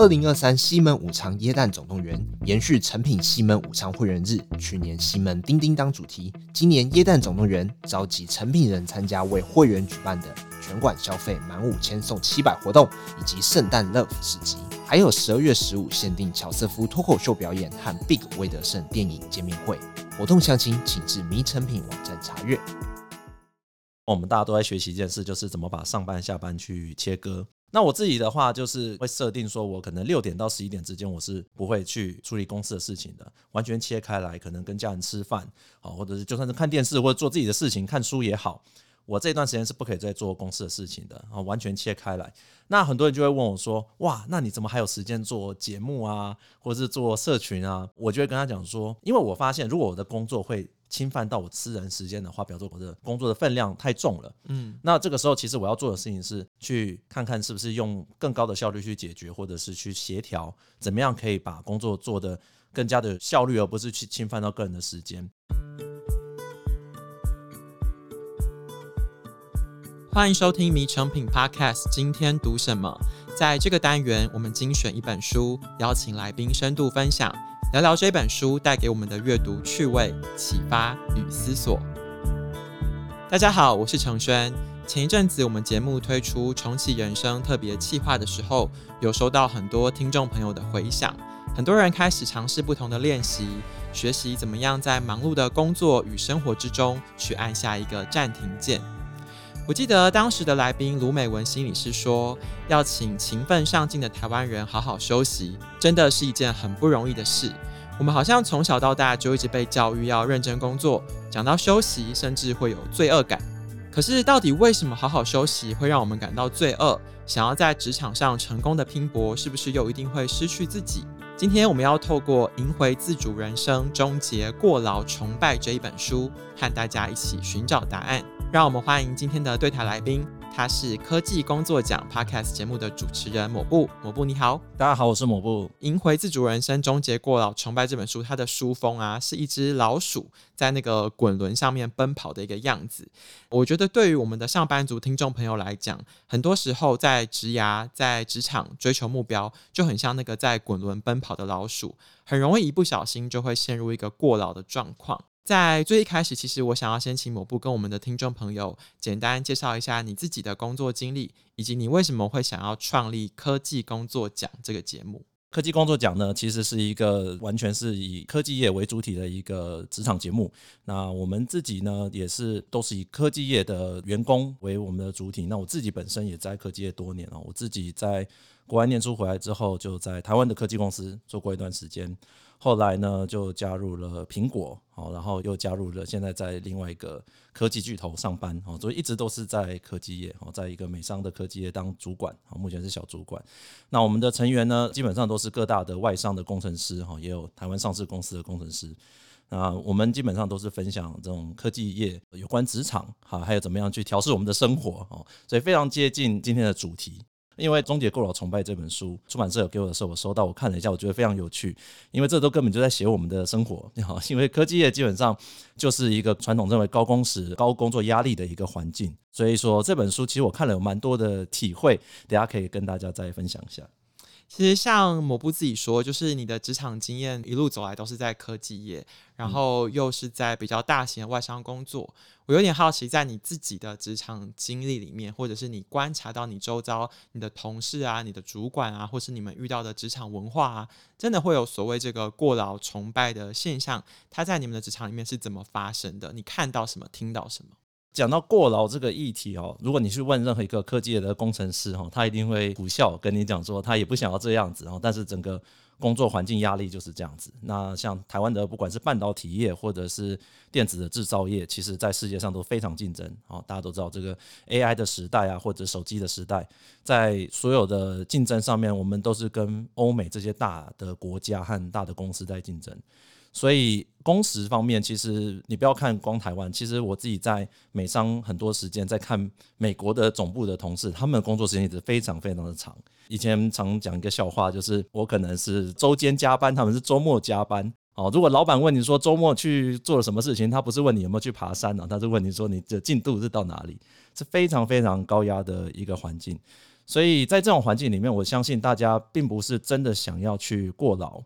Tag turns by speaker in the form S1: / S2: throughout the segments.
S1: 二零二三西门武昌耶诞总动员延续成品西门武昌会员日，去年西门叮叮当主题，今年耶诞总动员召集成品人参加为会员举办的全馆消费满五千送七百活动，以及圣诞 Love 市集，还有十二月十五限定乔瑟夫脱口秀表演和 Big 魏德圣电影见面会。活动详情请至迷诚品网站查阅。
S2: 我们大家都在学习一件事，就是怎么把上班下班去切割。那我自己的话，就是会设定说，我可能六点到十一点之间，我是不会去处理公司的事情的，完全切开来，可能跟家人吃饭，好，或者是就算是看电视或者做自己的事情，看书也好，我这段时间是不可以再做公司的事情的，啊，完全切开来。那很多人就会问我说，哇，那你怎么还有时间做节目啊，或者是做社群啊？我就会跟他讲说，因为我发现，如果我的工作会侵犯到我私人时间的话，表示我的工作的分量太重了。嗯，那这个时候其实我要做的事情是去看看是不是用更高的效率去解决，或者是去协调，怎么样可以把工作做得更加的效率，而不是去侵犯到个人的时间。
S3: 欢迎收听《迷成品 Podcast》，今天读什么？在这个单元，我们精选一本书，邀请来宾深度分享。聊聊这本书带给我们的阅读趣味、启发与思索。大家好，我是承轩。前一阵子我们节目推出重启人生特别企划的时候，有收到很多听众朋友的回响。很多人开始尝试不同的练习，学习怎么样在忙碌的工作与生活之中去按下一个暂停键。我记得当时的来宾卢美文心理师说，要请勤奋上进的台湾人好好休息，真的是一件很不容易的事。我们好像从小到大就一直被教育要认真工作，讲到休息，甚至会有罪恶感。可是到底为什么好好休息会让我们感到罪恶？想要在职场上成功的拼搏，是不是又一定会失去自己？今天我们要透过《赢回自主人生，终结过劳崇拜》这一本书，和大家一起寻找答案。让我们欢迎今天的对台来宾，他是科技工作奖 Podcast 节目的主持人抹布。抹布你好，
S2: 大家好，我是抹布。
S3: 赢回自主人生，终结过劳崇拜这本书，它的书封啊是一只老鼠在那个滚轮上面奔跑的一个样子。我觉得对于我们的上班族听众朋友来讲，很多时候在职涯、在职场追求目标，就很像那个在滚轮奔跑的老鼠，很容易一不小心就会陷入一个过劳的状况。在最一开始，其实我想要先请某部跟我们的听众朋友简单介绍一下你自己的工作经历，以及你为什么会想要创立科技工作奖这个节目。
S2: 科技工作奖呢，其实是一个完全是以科技业为主体的一个职场节目。那我们自己呢，也是都是以科技业的员工为我们的主体。那我自己本身也在科技业多年了，我自己在国外念书回来之后，就在台湾的科技公司做过一段时间。后来呢，就加入了苹果，好，然后又加入了现在在另外一个科技巨头上班，哦，所以一直都是在科技业，哦，在一个美商的科技业当主管，哦目前是小主管。那我们的成员呢，基本上都是各大的外商的工程师，哈，也有台湾上市公司的工程师。那我们基本上都是分享这种科技业有关职场，哈，还有怎么样去调试我们的生活，哦，所以非常接近今天的主题。因为《终结过劳崇拜》这本书，出版社有给我的时候，我收到，我看了一下，我觉得非常有趣。因为这都根本就在写我们的生活，因为科技业基本上就是一个传统认为高工时、高工作压力的一个环境，所以说这本书其实我看了有蛮多的体会，等下可以跟大家再分享一下。
S3: 其实像抹布自己说，就是你的职场经验一路走来都是在科技业，然后又是在比较大型的外商工作。我有点好奇，在你自己的职场经历里面，或者是你观察到你周遭你的同事啊、你的主管啊，或是你们遇到的职场文化啊，真的会有所谓这个过劳崇拜的现象？它在你们的职场里面是怎么发生的？你看到什么？听到什么？
S2: 讲到过劳这个议题哦，如果你去问任何一个科技的工程师哈，他一定会苦笑跟你讲说，他也不想要这样子哦，但是整个工作环境压力就是这样子。那像台湾的不管是半导体业或者是电子的制造业，其实在世界上都非常竞争哦。大家都知道这个 AI 的时代啊，或者手机的时代，在所有的竞争上面，我们都是跟欧美这些大的国家和大的公司在竞争。所以工时方面，其实你不要看光台湾，其实我自己在美商很多时间在看美国的总部的同事，他们的工作时间一直非常非常的长。以前常讲一个笑话，就是我可能是周间加班，他们是周末加班。哦，如果老板问你说周末去做了什么事情，他不是问你有没有去爬山呢，他是问你说你的进度是到哪里，是非常非常高压的一个环境。所以在这种环境里面，我相信大家并不是真的想要去过劳，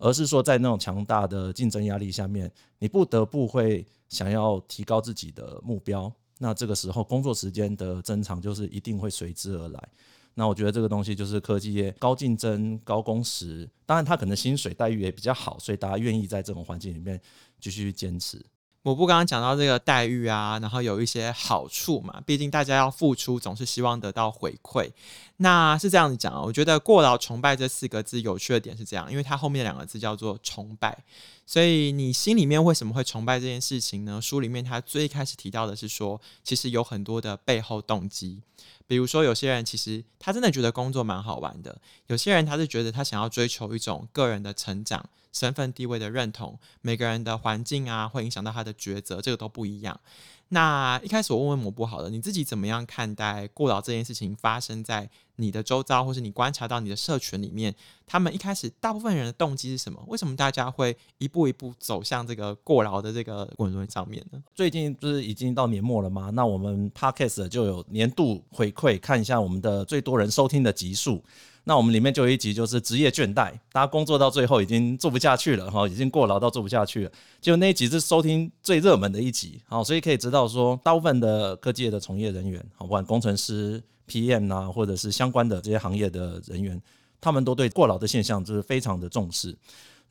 S2: 而是说在那种强大的竞争压力下面，你不得不会想要提高自己的目标。那这个时候，工作时间的增长就是一定会随之而来。那我觉得这个东西就是科技业高竞争、高工时，当然它可能薪水待遇也比较好，所以大家愿意在这种环境里面继续坚持。
S3: 我不刚刚讲到这个待遇啊，然后有一些好处嘛，毕竟大家要付出，总是希望得到回馈。那是这样子讲啊，我觉得“过劳崇拜”这四个字有趣的点是这样，因为它后面两个字叫做“崇拜”，所以你心里面为什么会崇拜这件事情呢？书里面他最开始提到的是说，其实有很多的背后动机。比如说，有些人其实他真的觉得工作蛮好玩的；有些人他是觉得他想要追求一种个人的成长、身份地位的认同。每个人的环境啊，会影响到他的抉择，这个都不一样。那一开始我问问抹布好了，你自己怎么样看待过劳这件事情发生在你的周遭，或是你观察到你的社群里面？他们一开始大部分人的动机是什么？为什么大家会一步一步走向这个过劳的这个滚轮上面呢？
S2: 最近不是已经到年末了吗？那我们 Podcast 就有年度回馈，看一下我们的最多人收听的集数。那我们里面就有一集，就是职业倦怠，大家工作到最后已经做不下去了哈，已经过劳到做不下去了。就那一集是收听最热门的一集，好，所以可以知道说，大部分的科技的从业人员，好，不管工程师、PM 啊，或者是相关的这些行业的人员，他们都对过劳的现象就是非常的重视。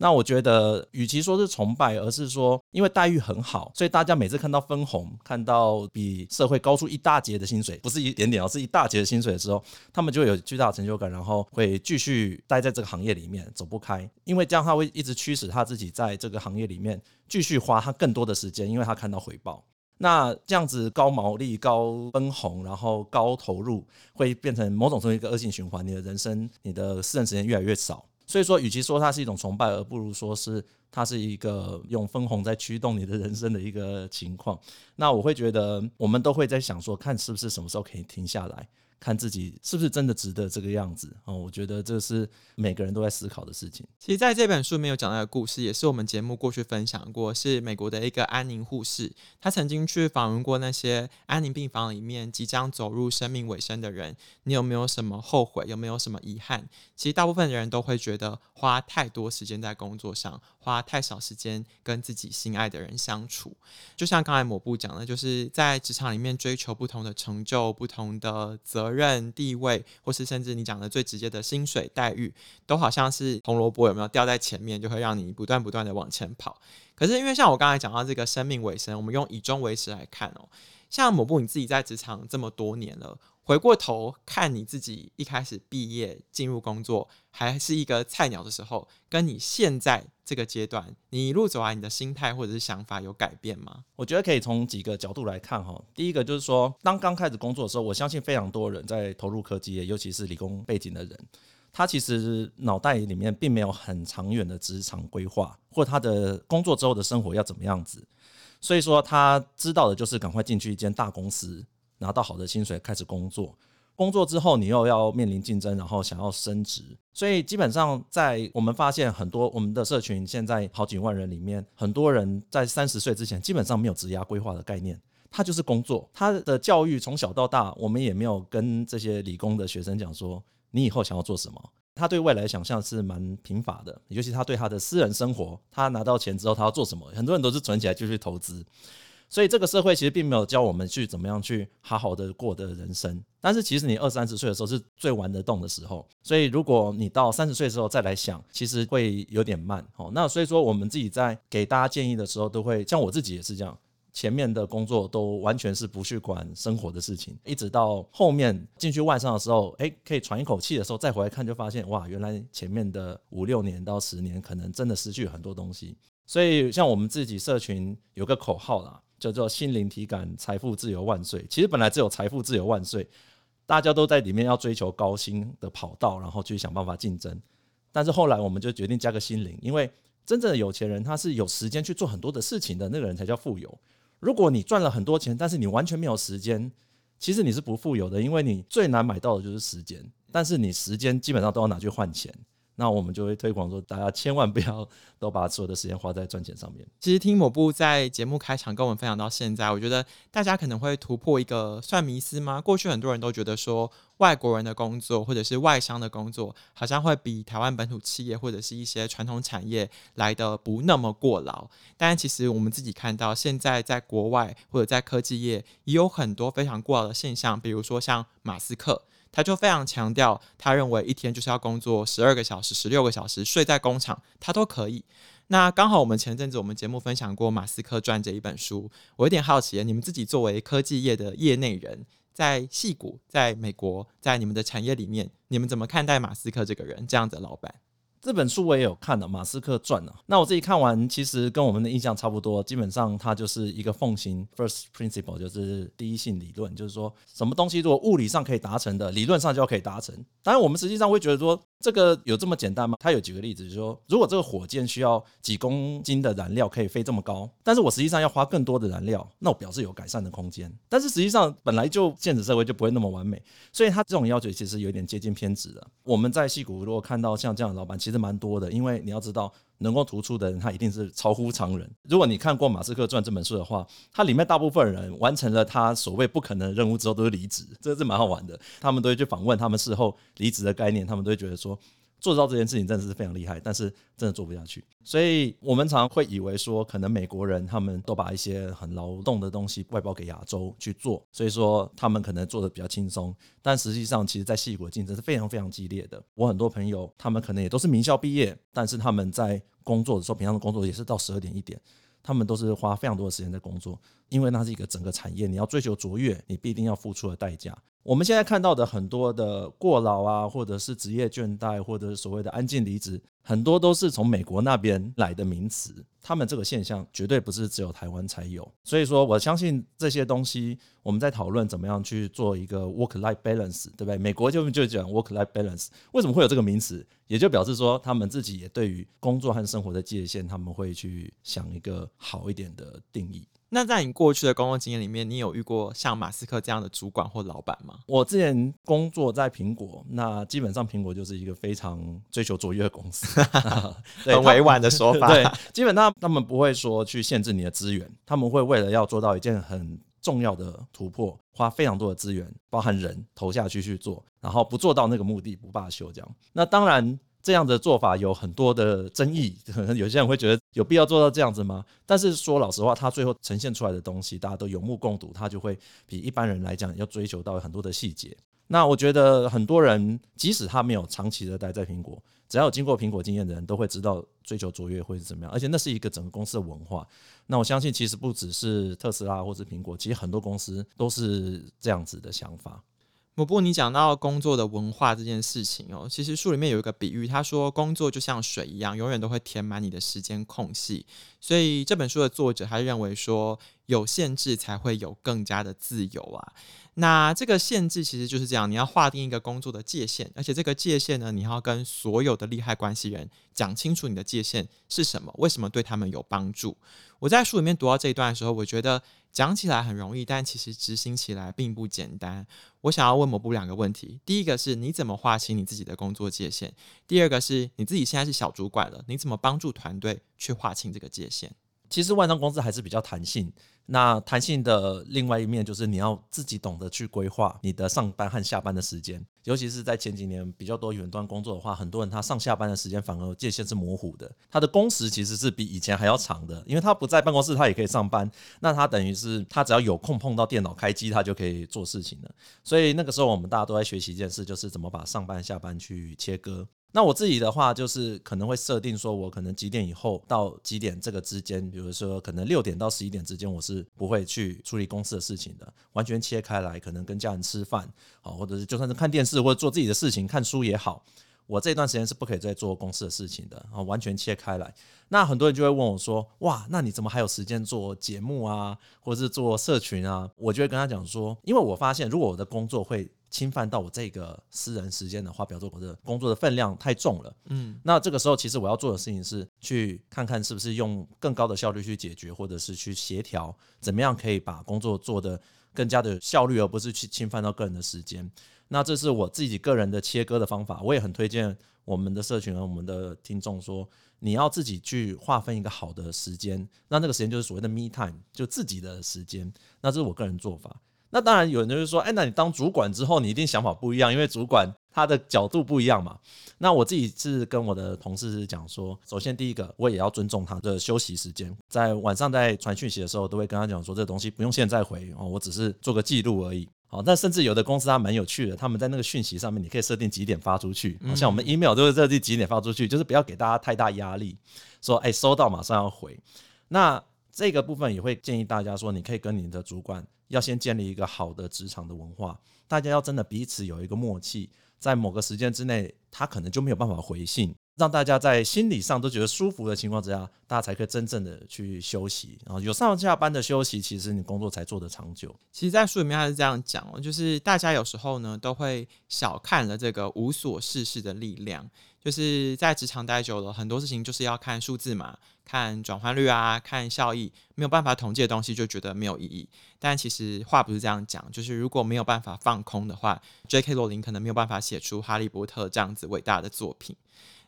S2: 那我觉得，与其说是崇拜，而是说，因为待遇很好，所以大家每次看到分红，看到比社会高出一大截的薪水，不是一点点，而是一大截的薪水的时候，他们就有巨大的成就感，然后会继续待在这个行业里面，走不开。因为这样他会一直驱使他自己在这个行业里面继续花他更多的时间，因为他看到回报。那这样子高毛利、高分红，然后高投入，会变成某种程度一个恶性循环，你的人生、你的私人时间越来越少。所以说，与其说它是一种崇拜，而不如说是它是一个用分红在驱动你的人生的一个情况。那我会觉得，我们都会在想说，看是不是什么时候可以停下来。看自己是不是真的值得这个样子哦，我觉得这是每个人都在思考的事情。
S3: 其实，在这本书没有讲到的故事，也是我们节目过去分享过，是美国的一个安宁护士，他曾经去访问过那些安宁病房里面即将走入生命尾声的人。你有没有什么后悔？有没有什么遗憾？其实，大部分的人都会觉得花太多时间在工作上，花太少时间跟自己心爱的人相处。就像刚才抹布讲的，就是在职场里面追求不同的成就、不同的责任。地位，或是甚至你讲的最直接的薪水待遇，都好像是红萝卜有没有掉在前面，就会让你不断不断的往前跑。可是因为像我刚才讲到这个生命尾声，我们用以终为始来看哦，像抹布你自己在职场这么多年了。回过头看你自己一开始毕业进入工作还是一个菜鸟的时候，跟你现在这个阶段，你一路走来，你的心态或者是想法有改变吗？
S2: 我觉得可以从几个角度来看哈。第一个就是说，当刚开始工作的时候，我相信非常多人在投入科技业，尤其是理工背景的人，他其实脑袋里面并没有很长远的职场规划，或他的工作之后的生活要怎么样子，所以说他知道的就是赶快进去一间大公司。拿到好的薪水开始工作，工作之后你又要面临竞争，然后想要升职，所以基本上在我们发现很多我们的社群现在好几万人里面，很多人在三十岁之前基本上没有职涯规划的概念，他就是工作，他的教育从小到大，我们也没有跟这些理工的学生讲说你以后想要做什么，他对未来想象是蛮贫乏的，尤其他对他的私人生活，他拿到钱之后他要做什么，很多人都是存起来就去投资。所以这个社会其实并没有教我们去怎么样去好好的过的人生，但是其实你二三十岁的时候是最玩得动的时候，所以如果你到三十岁的时候再来想，其实会有点慢哦。那所以说我们自己在给大家建议的时候，都会像我自己也是这样，前面的工作都完全是不去管生活的事情，一直到后面进去外商的时候，诶，可以喘一口气的时候，再回来看就发现哇，原来前面的五六年到十年可能真的失去很多东西。所以像我们自己社群有个口号啦。叫做心灵体感，财富自由万岁。其实本来只有财富自由万岁，大家都在里面要追求高薪的跑道，然后去想办法竞争。但是后来我们就决定加个心灵，因为真正的有钱人他是有时间去做很多的事情的，那个人才叫富有。如果你赚了很多钱，但是你完全没有时间，其实你是不富有的，因为你最难买到的就是时间。但是你时间基本上都要拿去换钱。那我们就会推广说，大家千万不要都把所有的时间花在赚钱上面。
S3: 其实听某部在节目开场跟我们分享到现在，我觉得大家可能会突破一个算迷思吗？过去很多人都觉得说，外国人的工作或者是外商的工作，好像会比台湾本土企业或者是一些传统产业来得不那么过劳。但其实我们自己看到，现在在国外或者在科技业，也有很多非常过劳的现象，比如说像马斯克。他就非常强调，他认为一天就是要工作十二个小时、十六个小时，睡在工厂他都可以。那刚好我们前阵子我们节目分享过《马斯克传》这一本书，我有点好奇，你们自己作为科技业的业内人，在戏谷、在美国、在你们的产业里面，你们怎么看待马斯克这个人这样子的老板？
S2: 这本书我也有看了，《马斯克传》啊。那我自己看完，其实跟我们的印象差不多。基本上，它就是一个奉行 first principle，就是第一性理论，就是说，什么东西如果物理上可以达成的，理论上就可以达成。当然，我们实际上会觉得说。这个有这么简单吗？他有几个例子，就是说，如果这个火箭需要几公斤的燃料可以飞这么高，但是我实际上要花更多的燃料，那我表示有改善的空间。但是实际上本来就现实社会就不会那么完美，所以他这种要求其实有点接近偏执了。我们在戏谷如果看到像这样的老板，其其实蛮多的，因为你要知道。能够突出的人，他一定是超乎常人。如果你看过《马斯克传》这本书的话，它里面大部分人完成了他所谓不可能的任务之后，都是离职，这是蛮好玩的。他们都会去访问他们事后离职的概念，他们都会觉得说。做到这件事情真的是非常厉害，但是真的做不下去。所以我们常会以为说，可能美国人他们都把一些很劳动的东西外包给亚洲去做，所以说他们可能做的比较轻松。但实际上，其实在矽谷的竞争是非常非常激烈的。我很多朋友，他们可能也都是名校毕业，但是他们在工作的时候，平常的工作也是到十二点一点，他们都是花非常多的时间在工作，因为那是一个整个产业，你要追求卓越，你必定要付出的代价。我们现在看到的很多的过劳啊，或者是职业倦怠，或者是所谓的安静离职，很多都是从美国那边来的名词。他们这个现象绝对不是只有台湾才有。所以说，我相信这些东西，我们在讨论怎么样去做一个 work-life balance，对不对？美国就就讲 work-life balance，为什么会有这个名词？也就表示说，他们自己也对于工作和生活的界限，他们会去想一个好一点的定义。
S3: 那在你过去的工作经验里面，你有遇过像马斯克这样的主管或老板吗？
S2: 我之前工作在苹果，那基本上苹果就是一个非常追求卓越的公司，
S3: 很委婉的说法。
S2: 对，基本上他们不会说去限制你的资源，他们会为了要做到一件很重要的突破，花非常多的资源，包含人投下去去做，然后不做到那个目的不罢休这样。那当然。这样的做法有很多的争议，可 能有些人会觉得有必要做到这样子吗？但是说老实话，他最后呈现出来的东西，大家都有目共睹，他就会比一般人来讲要追求到很多的细节。那我觉得很多人，即使他没有长期的待在苹果，只要有经过苹果经验的人都会知道追求卓越会是怎么样，而且那是一个整个公司的文化。那我相信，其实不只是特斯拉或是苹果，其实很多公司都是这样子的想法。
S3: 不过你讲到工作的文化这件事情哦，其实书里面有一个比喻，他说工作就像水一样，永远都会填满你的时间空隙。所以这本书的作者他认为说，有限制才会有更加的自由啊。那这个限制其实就是这样，你要划定一个工作的界限，而且这个界限呢，你要跟所有的利害关系人讲清楚你的界限是什么，为什么对他们有帮助。我在书里面读到这一段的时候，我觉得。讲起来很容易，但其实执行起来并不简单。我想要问某部两个问题：第一个是你怎么划清你自己的工作界限？第二个是你自己现在是小主管了，你怎么帮助团队去划清这个界限？
S2: 其实外商公司还是比较弹性。那弹性的另外一面就是你要自己懂得去规划你的上班和下班的时间，尤其是在前几年比较多远端工作的话，很多人他上下班的时间反而界限是模糊的，他的工时其实是比以前还要长的，因为他不在办公室，他也可以上班，那他等于是他只要有空碰到电脑开机，他就可以做事情了。所以那个时候我们大家都在学习一件事，就是怎么把上班下班去切割。那我自己的话，就是可能会设定说，我可能几点以后到几点这个之间，比如说可能六点到十一点之间，我是不会去处理公司的事情的，完全切开来，可能跟家人吃饭，好，或者是就算是看电视或者做自己的事情，看书也好，我这段时间是不可以再做公司的事情的，啊，完全切开来。那很多人就会问我说，哇，那你怎么还有时间做节目啊，或者是做社群啊？我就会跟他讲说，因为我发现，如果我的工作会侵犯到我这个私人时间的话，比如说我的工作的分量太重了。嗯，那这个时候其实我要做的事情是去看看是不是用更高的效率去解决，或者是去协调怎么样可以把工作做得更加的效率，而不是去侵犯到个人的时间。那这是我自己个人的切割的方法，我也很推荐我们的社群和我们的听众说，你要自己去划分一个好的时间，那那个时间就是所谓的 me time，就自己的时间。那这是我个人做法。那当然有人就是说，哎，那你当主管之后，你一定想法不一样，因为主管他的角度不一样嘛。那我自己是跟我的同事是讲说，首先第一个，我也要尊重他的休息时间，在晚上在传讯息的时候，都会跟他讲说，这东西不用现在回哦，我只是做个记录而已。好，那甚至有的公司它蛮有趣的，他们在那个讯息上面，你可以设定几点发出去，像我们 email 都是设定几点发出去，就是不要给大家太大压力，说哎收到马上要回。那这个部分也会建议大家说，你可以跟你的主管。要先建立一个好的职场的文化，大家要真的彼此有一个默契，在某个时间之内，他可能就没有办法回信，让大家在心理上都觉得舒服的情况之下，大家才可以真正的去休息。然后有上下班的休息，其实你工作才做得长久。
S3: 其实，在书里面他是这样讲哦，就是大家有时候呢都会小看了这个无所事事的力量。就是在职场待久了，很多事情就是要看数字嘛，看转换率啊，看效益，没有办法统计的东西就觉得没有意义。但其实话不是这样讲，就是如果没有办法放空的话，J.K. 罗琳可能没有办法写出《哈利波特》这样子伟大的作品。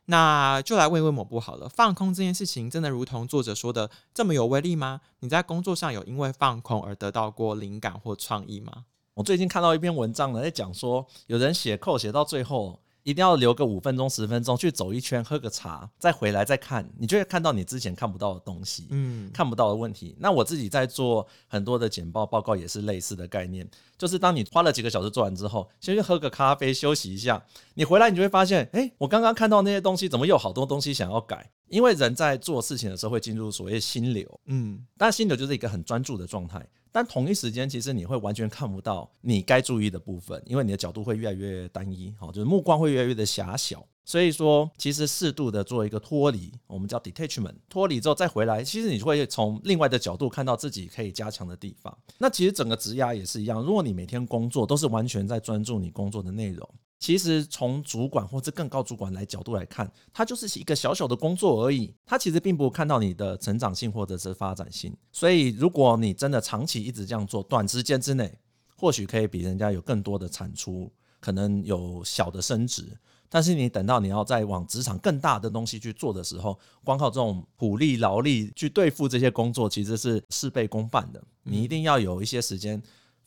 S3: 那就来问一问某部好了，放空这件事情真的如同作者说的这么有威力吗？你在工作上有因为放空而得到过灵感或创意吗？
S2: 我最近看到一篇文章呢，在讲说有人写扣写到最后。一定要留个五分钟、十分钟去走一圈，喝个茶，再回来再看，你就会看到你之前看不到的东西，嗯，看不到的问题。那我自己在做很多的简报报告，也是类似的概念，就是当你花了几个小时做完之后，先去喝个咖啡休息一下，你回来你就会发现，诶，我刚刚看到那些东西，怎么有好多东西想要改？因为人在做事情的时候会进入所谓心流，嗯，但心流就是一个很专注的状态。但同一时间，其实你会完全看不到你该注意的部分，因为你的角度会越来越单一，好，就是目光会越来越的狭小。所以说，其实适度的做一个脱离，我们叫 detachment，脱离之后再回来，其实你会从另外的角度看到自己可以加强的地方。那其实整个职涯也是一样，如果你每天工作都是完全在专注你工作的内容。其实从主管或者更高主管来角度来看，它就是一个小小的工作而已。它其实并不看到你的成长性或者是发展性。所以，如果你真的长期一直这样做，短时间之内或许可以比人家有更多的产出，可能有小的升职。但是你等到你要再往职场更大的东西去做的时候，光靠这种苦力劳力去对付这些工作，其实是事倍功半的。你一定要有一些时间。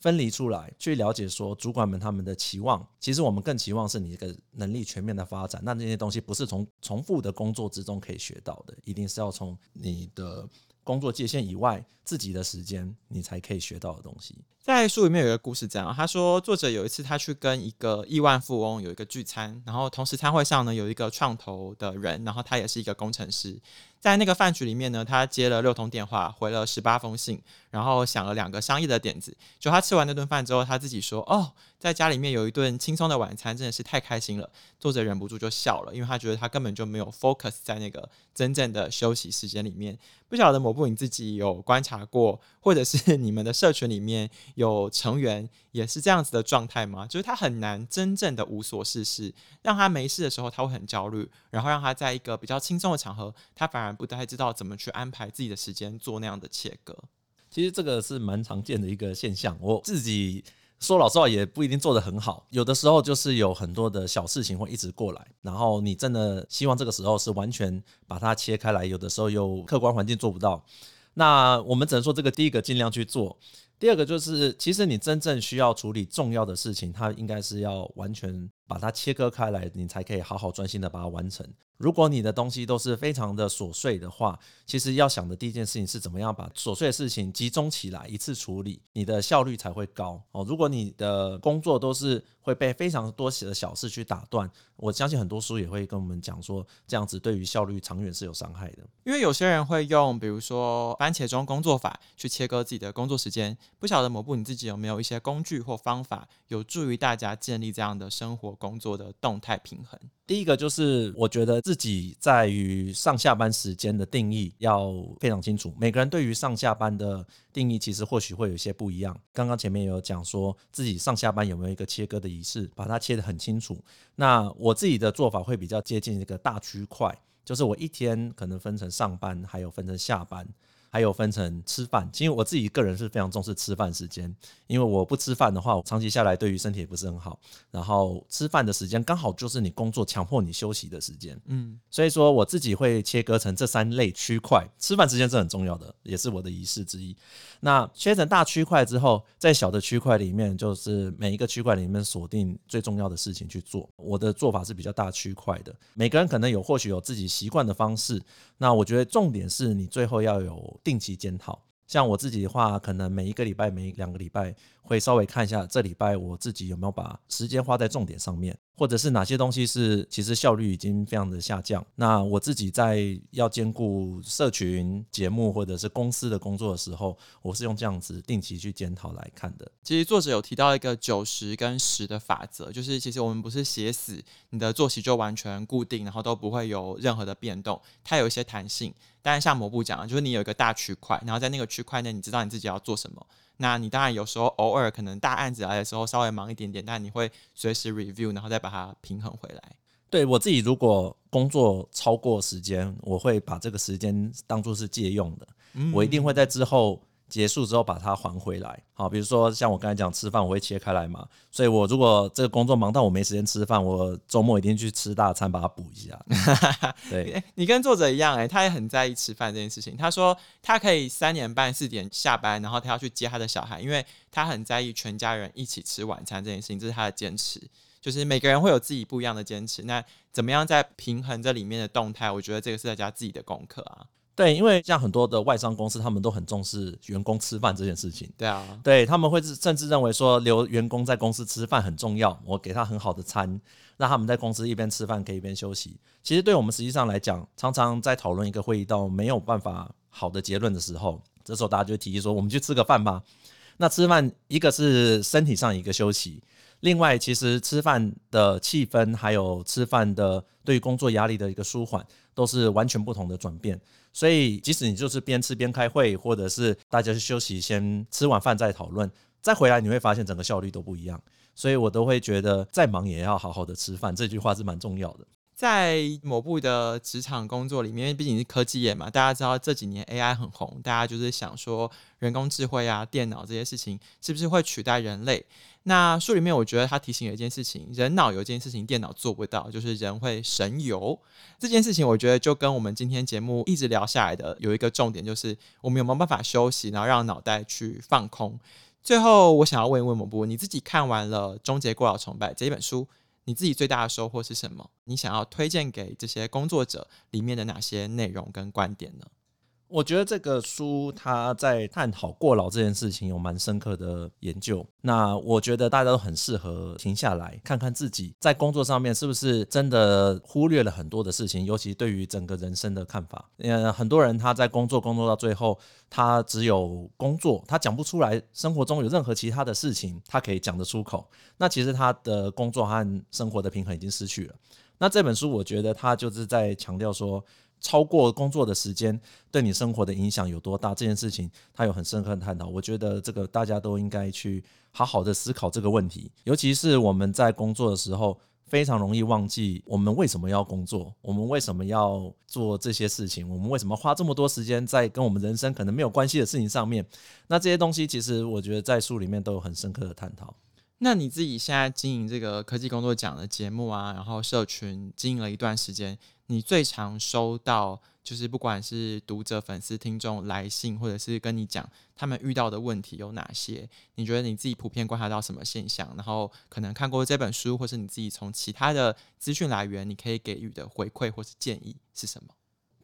S2: 分离出来，去了解说主管们他们的期望，其实我们更期望是你一个能力全面的发展。那这些东西不是从重复的工作之中可以学到的，一定是要从你的工作界限以外自己的时间，你才可以学到的东西。
S3: 在书里面有一个故事，这样他说，作者有一次他去跟一个亿万富翁有一个聚餐，然后同时餐会上呢有一个创投的人，然后他也是一个工程师，在那个饭局里面呢，他接了六通电话，回了十八封信，然后想了两个商业的点子。就他吃完那顿饭之后，他自己说：“哦，在家里面有一顿轻松的晚餐，真的是太开心了。”作者忍不住就笑了，因为他觉得他根本就没有 focus 在那个真正的休息时间里面。不晓得某部你自己有观察过，或者是 你们的社群里面？有成员也是这样子的状态吗？就是他很难真正的无所事事，让他没事的时候他会很焦虑，然后让他在一个比较轻松的场合，他反而不太知道怎么去安排自己的时间做那样的切割。
S2: 其实这个是蛮常见的一个现象，我自己说老实话也不一定做得很好，有的时候就是有很多的小事情会一直过来，然后你真的希望这个时候是完全把它切开来，有的时候又客观环境做不到，那我们只能说这个第一个尽量去做。第二个就是，其实你真正需要处理重要的事情，它应该是要完全把它切割开来，你才可以好好专心的把它完成。如果你的东西都是非常的琐碎的话，其实要想的第一件事情是怎么样把琐碎的事情集中起来一次处理，你的效率才会高哦。如果你的工作都是会被非常多的小事去打断，我相信很多书也会跟我们讲说，这样子对于效率长远是有伤害的。
S3: 因为有些人会用比如说番茄钟工作法去切割自己的工作时间，不晓得某部你自己有没有一些工具或方法，有助于大家建立这样的生活工作的动态平衡？
S2: 第一个就是我觉得。自己在于上下班时间的定义要非常清楚。每个人对于上下班的定义其实或许会有一些不一样。刚刚前面有讲说自己上下班有没有一个切割的仪式，把它切得很清楚。那我自己的做法会比较接近一个大区块，就是我一天可能分成上班，还有分成下班。还有分成吃饭。其实我自己个人是非常重视吃饭时间，因为我不吃饭的话，我长期下来对于身体也不是很好。然后吃饭的时间刚好就是你工作强迫你休息的时间，嗯，所以说我自己会切割成这三类区块。吃饭时间是很重要的，也是我的仪式之一。那切成大区块之后，在小的区块里面，就是每一个区块里面锁定最重要的事情去做。我的做法是比较大区块的，每个人可能有或许有自己习惯的方式。那我觉得重点是你最后要有定期检讨。像我自己的话，可能每一个礼拜、每两个礼拜会稍微看一下这礼拜我自己有没有把时间花在重点上面，或者是哪些东西是其实效率已经非常的下降。那我自己在要兼顾社群节目或者是公司的工作的时候，我是用这样子定期去检讨来看的。
S3: 其实作者有提到一个九十跟十的法则，就是其实我们不是写死你的作息就完全固定，然后都不会有任何的变动，它有一些弹性。当然，像蘑菇讲的，就是你有一个大区块，然后在那个区块内，你知道你自己要做什么。那你当然有时候偶尔可能大案子来的时候稍微忙一点点，但你会随时 review，然后再把它平衡回来。
S2: 对，我自己，如果工作超过时间，我会把这个时间当做是借用的，嗯、我一定会在之后。结束之后把它还回来，好，比如说像我刚才讲吃饭，我会切开来嘛，所以我如果这个工作忙到我没时间吃饭，我周末一定去吃大餐把它补一下。对，
S3: 你跟作者一样，哎，他也很在意吃饭这件事情。他说他可以三点半四点下班，然后他要去接他的小孩，因为他很在意全家人一起吃晚餐这件事情，这是他的坚持。就是每个人会有自己不一样的坚持，那怎么样在平衡这里面的动态？我觉得这个是大家自己的功课啊。
S2: 对，因为像很多的外商公司，他们都很重视员工吃饭这件事情。
S3: 对啊，
S2: 对，他们会甚至认为说留员工在公司吃饭很重要，我给他很好的餐，让他们在公司一边吃饭可以一边休息。其实对我们实际上来讲，常常在讨论一个会议到没有办法好的结论的时候，这时候大家就提议说，我们去吃个饭吧。那吃饭一个是身体上一个休息，另外其实吃饭的气氛还有吃饭的对于工作压力的一个舒缓，都是完全不同的转变。所以，即使你就是边吃边开会，或者是大家去休息，先吃完饭再讨论，再回来，你会发现整个效率都不一样。所以我都会觉得，再忙也要好好的吃饭。这句话是蛮重要的。
S3: 在某部的职场工作里面，毕竟是科技业嘛，大家知道这几年 AI 很红，大家就是想说人工智慧啊、电脑这些事情是不是会取代人类？那书里面我觉得他提醒了一件事情：人脑有一件事情电脑做不到，就是人会神游。这件事情我觉得就跟我们今天节目一直聊下来的有一个重点，就是我们有没有办法休息，然后让脑袋去放空。最后，我想要问一问某部，你自己看完了《终结过劳崇拜》这一本书。你自己最大的收获是什么？你想要推荐给这些工作者里面的哪些内容跟观点呢？
S2: 我觉得这个书它在探讨过劳这件事情有蛮深刻的研究。那我觉得大家都很适合停下来看看自己在工作上面是不是真的忽略了很多的事情，尤其对于整个人生的看法。嗯，很多人他在工作工作到最后，他只有工作，他讲不出来生活中有任何其他的事情，他可以讲得出口。那其实他的工作和生活的平衡已经失去了。那这本书我觉得他就是在强调说。超过工作的时间对你生活的影响有多大？这件事情他有很深刻的探讨。我觉得这个大家都应该去好好的思考这个问题。尤其是我们在工作的时候，非常容易忘记我们为什么要工作，我们为什么要做这些事情，我们为什么花这么多时间在跟我们人生可能没有关系的事情上面。那这些东西其实我觉得在书里面都有很深刻的探讨。
S3: 那你自己现在经营这个科技工作奖的节目啊，然后社群经营了一段时间。你最常收到就是不管是读者、粉丝、听众来信，或者是跟你讲他们遇到的问题有哪些？你觉得你自己普遍观察到什么现象？然后可能看过这本书，或是你自己从其他的资讯来源，你可以给予的回馈或是建议是什么？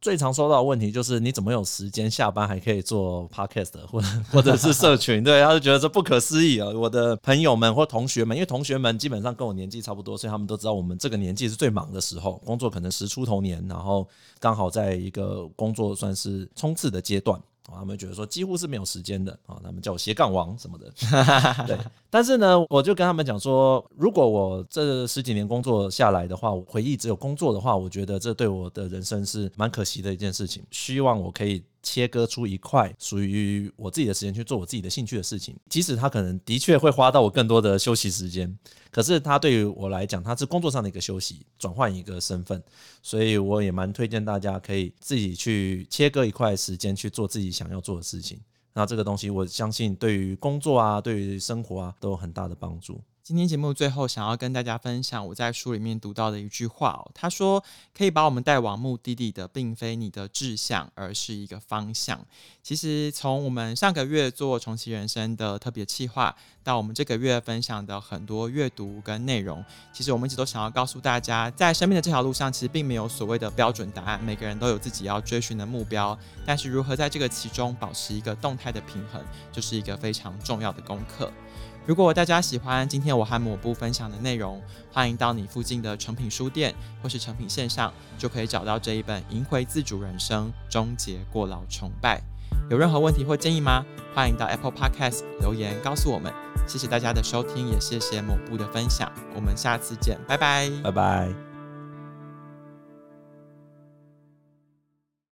S2: 最常收到的问题就是你怎么有时间下班还可以做 podcast 或者或者是社群？对，他就觉得这不可思议啊！我的朋友们或同学们，因为同学们基本上跟我年纪差不多，所以他们都知道我们这个年纪是最忙的时候，工作可能十出头年，然后刚好在一个工作算是冲刺的阶段。他们觉得说几乎是没有时间的啊，他们叫我斜杠王什么的。对，但是呢，我就跟他们讲说，如果我这十几年工作下来的话，我回忆只有工作的话，我觉得这对我的人生是蛮可惜的一件事情。希望我可以切割出一块属于我自己的时间去做我自己的兴趣的事情，即使他可能的确会花到我更多的休息时间，可是他对于我来讲，他是工作上的一个休息，转换一个身份，所以我也蛮推荐大家可以自己去切割一块时间去做自己想要做的事情。那这个东西，我相信对于工作啊，对于生活啊，都有很大的帮助。
S3: 今天节目最后，想要跟大家分享我在书里面读到的一句话哦。他说：“可以把我们带往目的地的，并非你的志向，而是一个方向。”其实，从我们上个月做重启人生的特别企划，到我们这个月分享的很多阅读跟内容，其实我们一直都想要告诉大家，在生命的这条路上，其实并没有所谓的标准答案，每个人都有自己要追寻的目标。但是，如何在这个其中保持一个动态的平衡，就是一个非常重要的功课。如果大家喜欢今天我和抹布分享的内容，欢迎到你附近的成品书店或是成品线上，就可以找到这一本《赢回自主人生，终结过劳崇拜》。有任何问题或建议吗？欢迎到 Apple Podcast 留言告诉我们。谢谢大家的收听，也谢谢抹布的分享。我们下次见，拜拜，
S2: 拜拜。